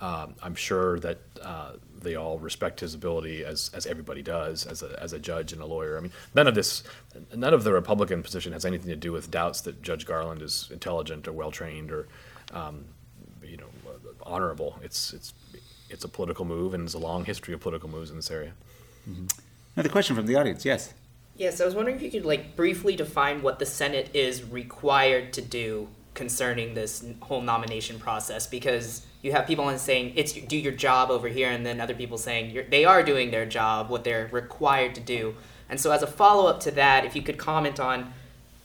Um, I'm sure that uh, they all respect his ability as, as everybody does as a, as a judge and a lawyer. I mean, none of this, none of the Republican position has anything to do with doubts that Judge Garland is intelligent or well trained or, um, you know, honorable. It's it's it's a political move, and there's a long history of political moves in this area. Mm-hmm. Another question from the audience. Yes. Yes, I was wondering if you could like briefly define what the Senate is required to do concerning this whole nomination process because you have people saying it's do your job over here and then other people saying they are doing their job what they're required to do. And so as a follow-up to that if you could comment on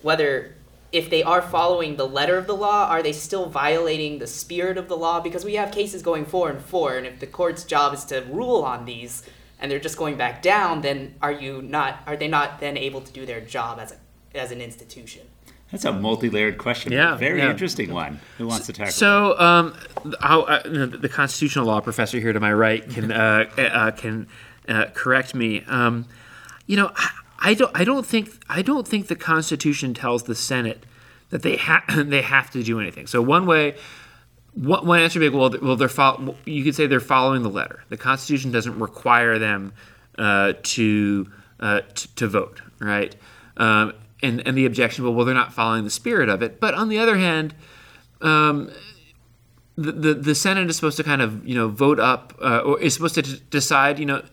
whether if they are following the letter of the law are they still violating the spirit of the law? Because we have cases going four and four and if the court's job is to rule on these and they're just going back down then are you not are they not then able to do their job as a as an institution that's a multi-layered question. Yeah, very yeah. interesting one. Who wants to tackle? It? So, um, how, uh, the constitutional law professor here to my right can uh, uh, can uh, correct me. Um, you know, I, I, don't. I don't think. I don't think the Constitution tells the Senate that they have they have to do anything. So one way. One, one answer would be well, well, they're fo- you could say they're following the letter. The Constitution doesn't require them uh, to, uh, t- to vote, right? Um, and, and the objection, well, they're not following the spirit of it. But on the other hand, um, the, the, the Senate is supposed to kind of you know vote up uh, or is supposed to d- decide you know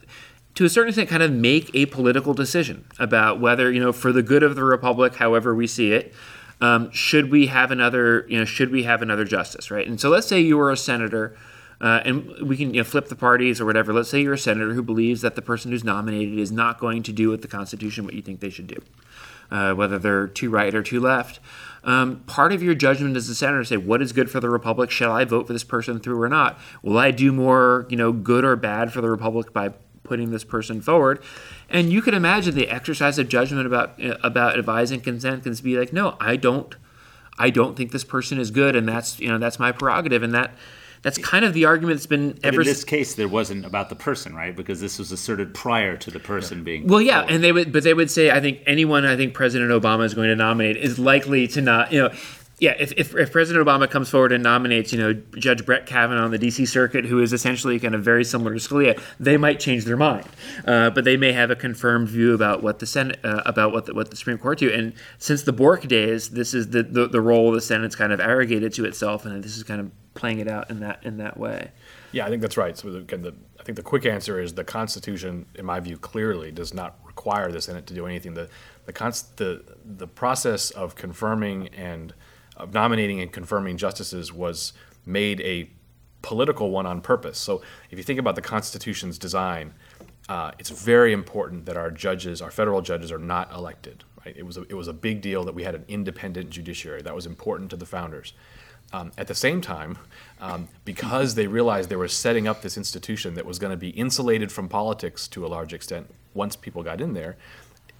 to a certain extent kind of make a political decision about whether you know for the good of the republic, however we see it, um, should we have another you know should we have another justice right? And so let's say you were a senator. Uh, and we can you know, flip the parties or whatever. Let's say you're a senator who believes that the person who's nominated is not going to do with the Constitution what you think they should do uh, whether they're too right or too left. Um, part of your judgment as a senator say what is good for the republic. Shall I vote for this person through or not? Will I do more, you know, good or bad for the republic by putting this person forward? And you can imagine the exercise of judgment about uh, about advising consent can be like, no, I don't, I don't think this person is good, and that's you know that's my prerogative, and that that's kind of the argument that's been But ever in this case, there wasn't about the person, right? Because this was asserted prior to the person being. Well, yeah, forward. and they would, but they would say, I think anyone I think President Obama is going to nominate is likely to not, you know, yeah, if, if, if President Obama comes forward and nominates, you know, Judge Brett Kavanaugh on the D.C. Circuit, who is essentially kind of very similar to Scalia, they might change their mind, uh, but they may have a confirmed view about what the Senate, uh, about what the, what the Supreme Court do. And since the Bork days, this is the, the the role the Senate's kind of arrogated to itself, and this is kind of playing it out in that in that way. Yeah, I think that's right. So again, the, I think the quick answer is the Constitution, in my view, clearly does not require the Senate to do anything. The the the, the process of confirming and of nominating and confirming justices was made a political one on purpose. So if you think about the Constitution's design, uh, it's very important that our judges, our federal judges, are not elected. Right? It was a, it was a big deal that we had an independent judiciary. That was important to the founders. Um, at the same time, um, because they realized they were setting up this institution that was going to be insulated from politics to a large extent once people got in there,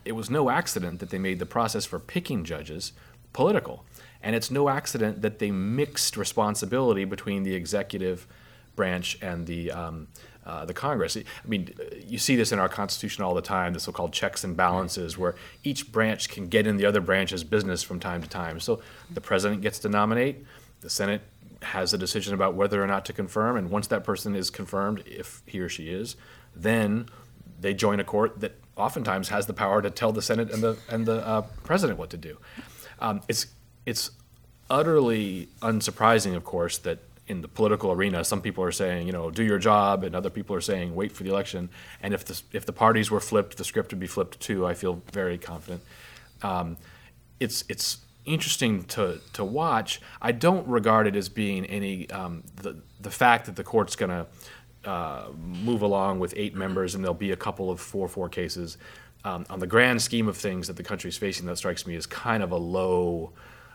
it was no accident that they made the process for picking judges political. And it's no accident that they mixed responsibility between the executive branch and the um, uh, the Congress. I mean, you see this in our Constitution all the time, the so-called checks and balances, where each branch can get in the other branch's business from time to time. So the president gets to nominate, the Senate has a decision about whether or not to confirm, and once that person is confirmed, if he or she is, then they join a court that oftentimes has the power to tell the Senate and the and the uh, president what to do. Um, it's it's utterly unsurprising, of course, that in the political arena, some people are saying, you know, do your job, and other people are saying, wait for the election. And if the if the parties were flipped, the script would be flipped too. I feel very confident. Um, it's it's interesting to to watch. I don't regard it as being any um, the the fact that the court's going to uh, move along with eight members and there'll be a couple of four four cases. Um, on the grand scheme of things that the country is facing, that strikes me as kind of a low.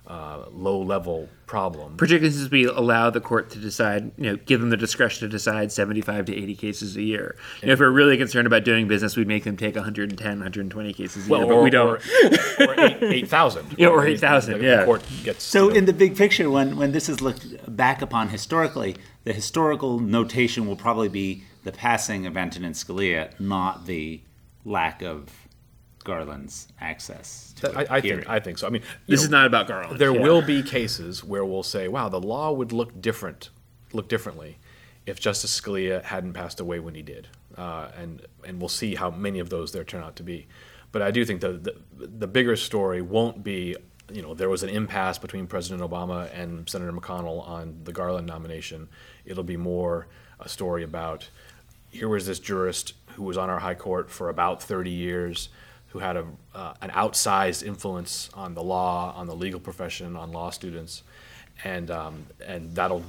Uh, low level problem. particularly since we allow the court to decide, you know, give them the discretion to decide 75 to 80 cases a year. You know, if we're really concerned about doing business, we'd make them take 110, 120 cases a year, but we don't. Or, or eight eight thousand. Yeah, or 8,000, yeah. The court gets So, you know, in the big picture, when, when this is looked back upon historically, the historical notation will probably be the passing of Antonin Scalia, not the lack of Garland's access to I, a I hearing. think I think so. I mean, you This know, is not about Garland. There Yeah. will be cases where we'll say, "Wow, the law would look different, look differently, if Justice Scalia hadn't passed away when he did," uh, and and we'll see how many of those there turn out to be. But I do think the, the the bigger story won't be, you know, there was an impasse between President Obama and Senator McConnell on the Garland nomination. It'll be more a story about here was this jurist who was on our high court for about 30 years, who had a, uh, an outsized influence on the law, on the legal profession, on law students, and um, and that'll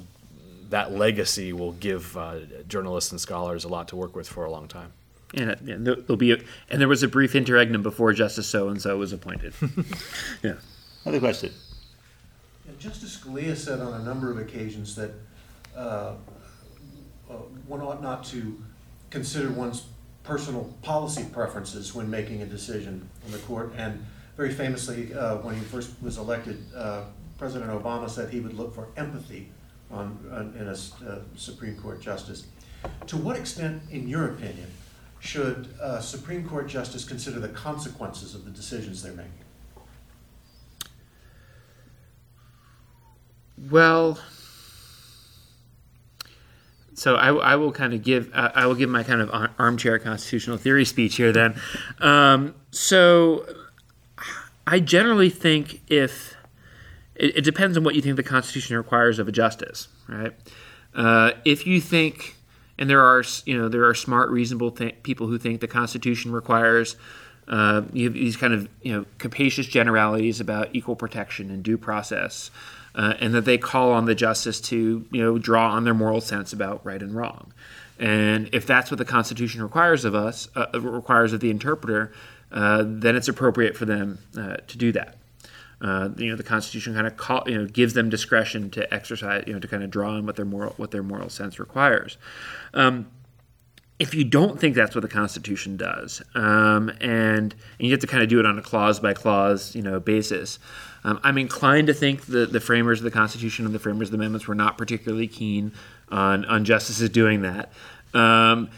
that legacy will give uh, journalists and scholars a lot to work with for a long time. And, uh, yeah, there- there'll be, a, and there was a brief interregnum before Justice So and So was appointed. yeah. Another question. Yeah, Justice Scalia said on a number of occasions that uh, uh, one ought not to consider one's personal policy preferences when making a decision on the court. And very famously, uh, when he first was elected, uh, President Obama said he would look for empathy on, on in a uh, Supreme Court justice. To what extent, in your opinion, should a Supreme Court justice consider the consequences of the decisions they're making? Well, so I, I will kind of give I I will give my kind of armchair constitutional theory speech here. Then, um, so I generally think if it, it depends on what you think the Constitution requires of a justice, right? Uh, if you think, and there are you know there are smart, reasonable th- people who think the Constitution requires uh, you have these kind of you know capacious generalities about equal protection and due process, uh, and that they call on the justice to you know draw on their moral sense about right and wrong. And if that's what the Constitution requires of us, uh, requires of the interpreter, uh, then it's appropriate for them uh, to do that. Uh, you know, the Constitution kind of call, you know gives them discretion to exercise, you know, to kind of draw on what their moral what their moral sense requires. Um, if you don't think that's what the Constitution does, um, and and you have to kind of do it on a clause by clause, you know, basis. Um, I'm inclined to think that the framers of the Constitution and the framers of the amendments were not particularly keen on on justices doing that. Um,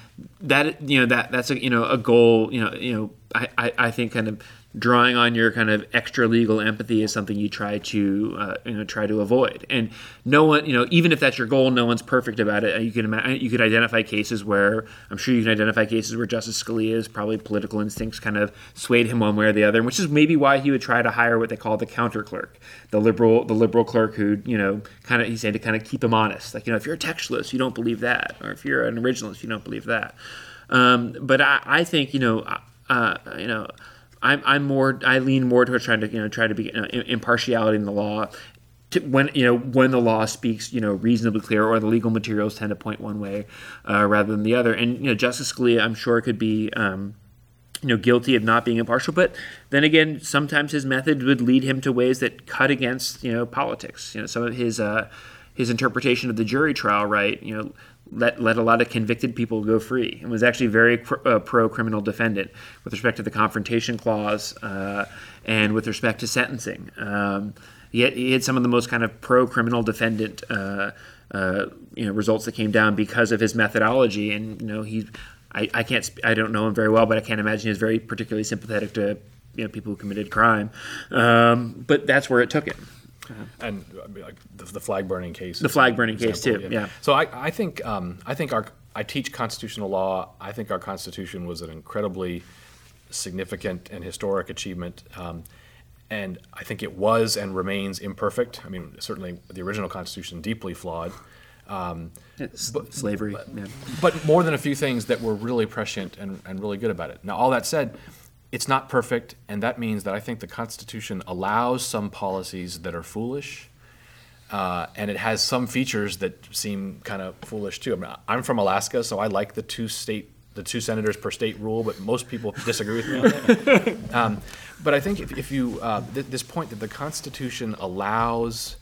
that you know that that's a you know a goal. You know you know I, I, I think kind of drawing on your kind of extra legal empathy is something you try to uh, you know try to avoid. And no one, you know, even if that's your goal, no one's perfect about it. You can imagine, you could identify cases where I'm sure you can identify cases where Justice Scalia's probably political instincts kind of swayed him one way or the other, which is maybe why he would try to hire what they call the counter clerk, the liberal the liberal clerk who you know kind of he's saying to kind of keep him honest. Like you know, if you're a textualist, you don't believe that, or if you're an originalist, you don't believe that. Um, but I, I think you know. Uh, you know, I'm, I'm more I lean more towards trying to you know try to be uh, impartiality in the law. To when you know when the law speaks you know reasonably clear or the legal materials tend to point one way uh, rather than the other. And you know Justice Scalia I'm sure could be um, you know guilty of not being impartial. But then again sometimes his method would lead him to ways that cut against you know politics. You know some of his uh, his interpretation of the jury trial right you know let let a lot of convicted people go free and was actually very uh, pro criminal defendant with respect to the confrontation clause uh, and with respect to sentencing. Um, he, had, he, had, some of the most kind of pro criminal defendant uh, uh, you know results that came down because of his methodology and you know he I, I can't I don't know him very well but I can't imagine he's very particularly sympathetic to you know people who committed crime um, but that's where it took him. And I mean, like the, the, flag burning case. The flag burning case too. Yeah. yeah. So I, I think um, I think our I teach constitutional law. I think our Constitution was an incredibly significant and historic achievement. Um, and I think it was and remains imperfect. I mean, certainly the original Constitution deeply flawed. Um, but, slavery. But, yeah. but, more than a few things that were really prescient and, and really good about it. Now, all that said, it's not perfect, and that means that I think the Constitution allows some policies that are foolish, uh, and it has some features that seem kind of foolish too. I mean, I'm from Alaska, so I like the two state, the two senators per state rule, but most people disagree with me on that. Um, but I think if, if you uh, th- this point that the Constitution allows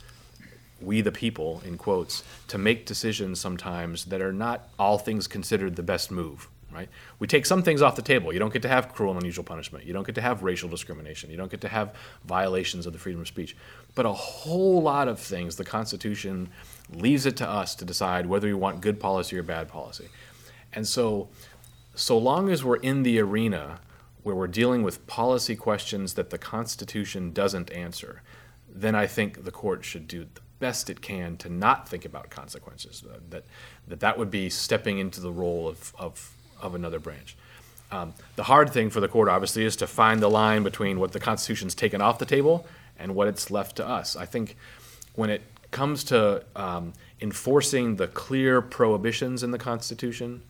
we the people in quotes to make decisions sometimes that are not all things considered the best move right? We take some things off the table. You don't get to have cruel and unusual punishment. You don't get to have racial discrimination. You don't get to have violations of the freedom of speech. But a whole lot of things, the Constitution leaves it to us to decide whether we want good policy or bad policy. And so, so long as we're in the arena where we're dealing with policy questions that the Constitution doesn't answer, then I think the court should do the best it can to not think about consequences. That that, that would be stepping into the role of, of of another branch. Um, the hard thing for the court, obviously, is to find the line between what the Constitution's taken off the table and what it's left to us. I think when it comes to um, enforcing the clear prohibitions in the Constitution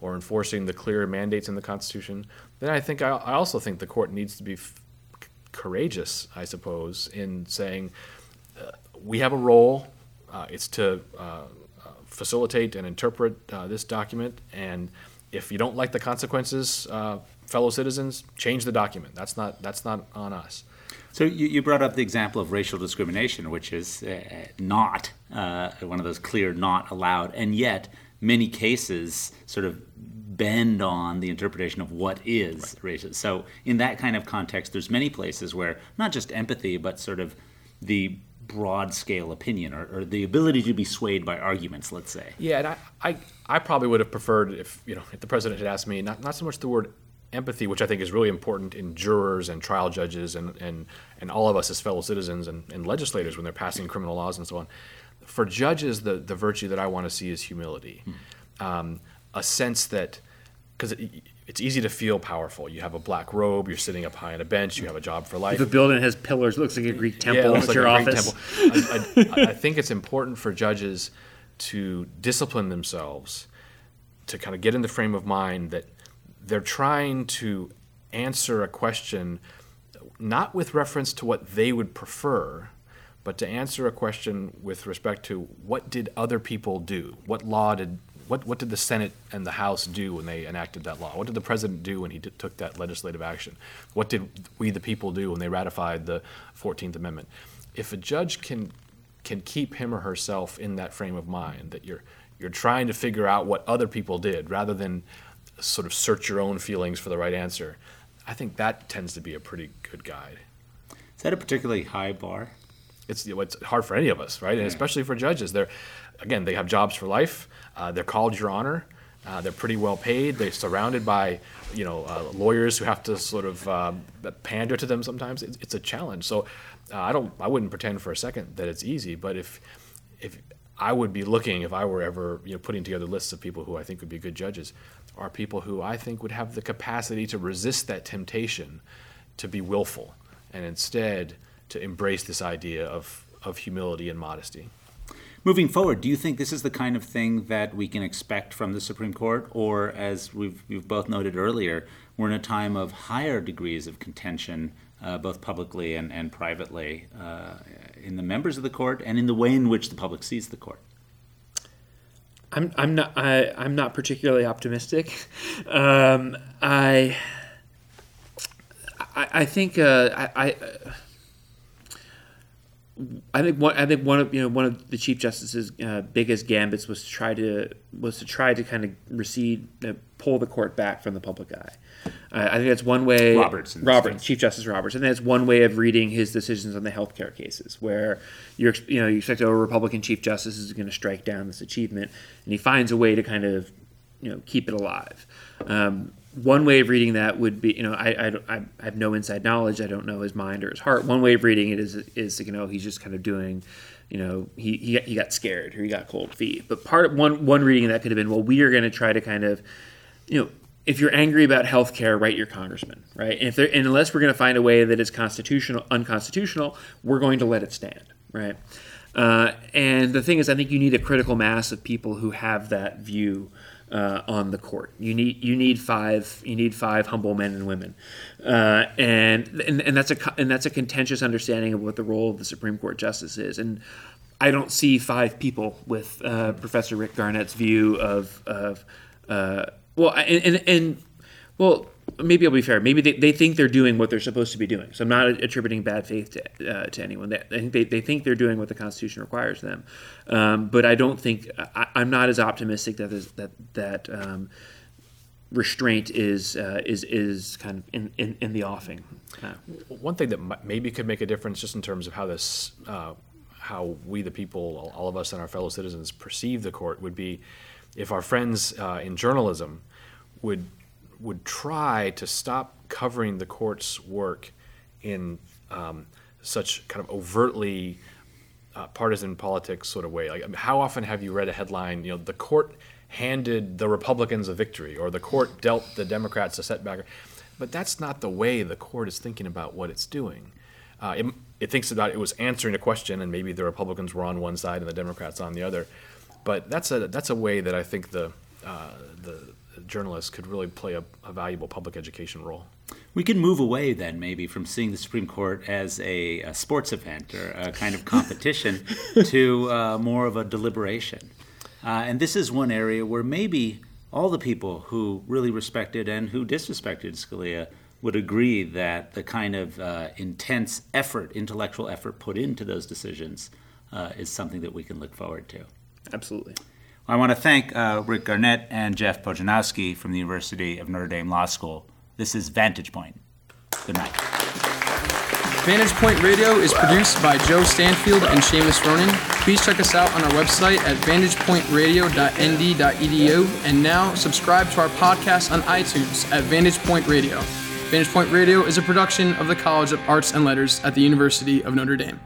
or enforcing the clear mandates in the Constitution, then I think I, I also think the court needs to be f- courageous, I suppose, in saying uh, we have a role. Uh, it's to uh, uh facilitate and interpret uh, this document and if you don't like the consequences, uh, fellow citizens, change the document. That's not that's not on us. So you, you brought up the example of racial discrimination, which is uh, not uh, one of those clear not allowed, and yet many cases sort of bend on the interpretation of what is right. racist. So in that kind of context, there's many places where not just empathy, but sort of the broad scale opinion or, or, the ability to be swayed by arguments, let's say. Yeah, and I, I, I probably would have preferred if you know if the president had asked me not, not so much the word empathy, which I think is really important in jurors and trial judges and, and, and all of us as fellow citizens and, and legislators when they're passing criminal laws and so on. For judges, the, the virtue that I want to see is humility. Hmm. Um, a sense that, because it's easy to feel powerful. You have a black robe, you're sitting up high on a bench, you have a job for life. The building has pillars, looks like a Greek temple. Yeah, it looks like your a Greek office. temple. I, I, I think it's important for judges to discipline themselves, to kind of get in the frame of mind that they're trying to answer a question not with reference to what they would prefer, but to answer a question with respect to what did other people do? What law did what, what did the Senate and the House do when they enacted that law? What did the president do when he d- took that legislative action? What did we, the people, do when they ratified the 14th Amendment? If a judge can, can keep him or herself in that frame of mind, that you're, you're trying to figure out what other people did rather than sort of search your own feelings for the right answer. I think that tends to be a pretty good guide. Is that a particularly high bar? It's, it's hard for any of us, right? And especially for judges. They're, again, they have jobs for life. Uh, they're called Your Honor. Uh, they're pretty well paid. They're surrounded by, you know, uh, lawyers who have to sort of um, pander to them sometimes. It's, it's a challenge. So uh, I don't, I wouldn't pretend for a second that it's easy. But if, if I would be looking, if I were ever, you know, putting together lists of people who I think would be good judges, are people who I think would have the capacity to resist that temptation to be willful and instead to embrace this idea of, of humility and modesty. Moving forward, do you think this is the kind of thing that we can expect from the Supreme Court? Or, as we've, we've both noted earlier, we're in a time of higher degrees of contention, uh, both publicly and, and privately, uh, in the members of the court and in the way in which the public sees the court? I'm I'm not I, I'm not particularly optimistic. Um, I, I I think uh, I. I I think one. I think one of you know one of the chief justice's uh, biggest gambits was to try to was to try to kind of recede, uh, pull the court back from the public eye. Uh, I think that's one way. Roberts Roberts. Chief Justice Roberts, and that's one way of reading his decisions on the healthcare cases, where you're you know you expect a Republican Chief Justice is going to strike down this achievement, and he finds a way to kind of you know keep it alive. Um, one way of reading that would be, you know, I, I, I have no inside knowledge. I don't know his mind or his heart. One way of reading it is, is you know, he's just kind of doing, you know, he, he, he got scared or he got cold feet. But part of one, one reading of that could have been, well, we are going to try to kind of, you know, if you're angry about health care, write your congressman, right? And and unless we're going to find a way that is constitutional, unconstitutional, we're going to let it stand, right? Uh, and the thing is, I think you need a critical mass of people who have that view uh, on the court. You need you need five you need five humble men and women, uh, and, and and that's a and that's a contentious understanding of what the role of the Supreme Court justice is. And I don't see five people with uh, Professor Rick Garnett's view of of uh, well and, and and well maybe I'll be fair. Maybe they, they think they're doing what they're supposed to be doing. So I'm not attributing bad faith to, uh, to anyone. They, I think they, they think they're doing what the Constitution requires them. Um, but I don't think I, I'm not as optimistic that there's, that that um, restraint is uh, is is kind of in, in, in the offing. Uh, One thing that maybe could make a difference, just in terms of how this, uh, how we the people, all of us and our fellow citizens perceive the court, would be if our friends uh, in journalism would would try to stop covering the court's work in um, such kind of overtly uh, partisan politics sort of way. Like, I mean, how often have you read a headline? You know, the court handed the Republicans a victory, or the court dealt the Democrats a setback. But that's not the way the court is thinking about what it's doing. Uh, it, it thinks about it was answering a question, and maybe the Republicans were on one side and the Democrats on the other. But that's a that's a way that I think the uh, the journalists could really play a, a valuable public education role. We can move away then, maybe, from seeing the Supreme Court as a, a sports event or a kind of competition to uh, more of a deliberation. Uh, and this is one area where maybe all the people who really respected and who disrespected Scalia would agree that the kind of uh, intense effort, intellectual effort put into those decisions uh, is something that we can look forward to. absolutely. I want to thank uh, Rick Garnett and Jeff Pojanowski from the University of Notre Dame Law School. This is Vantage Point. Good night. Vantage Point Radio is produced by Joe Stanfield and Seamus Ronan. Please check us out on our website at vantagepointradio.nd.edu and now subscribe to our podcast on iTunes at Vantage Point Radio. Vantage Point Radio is a production of the College of Arts and Letters at the University of Notre Dame.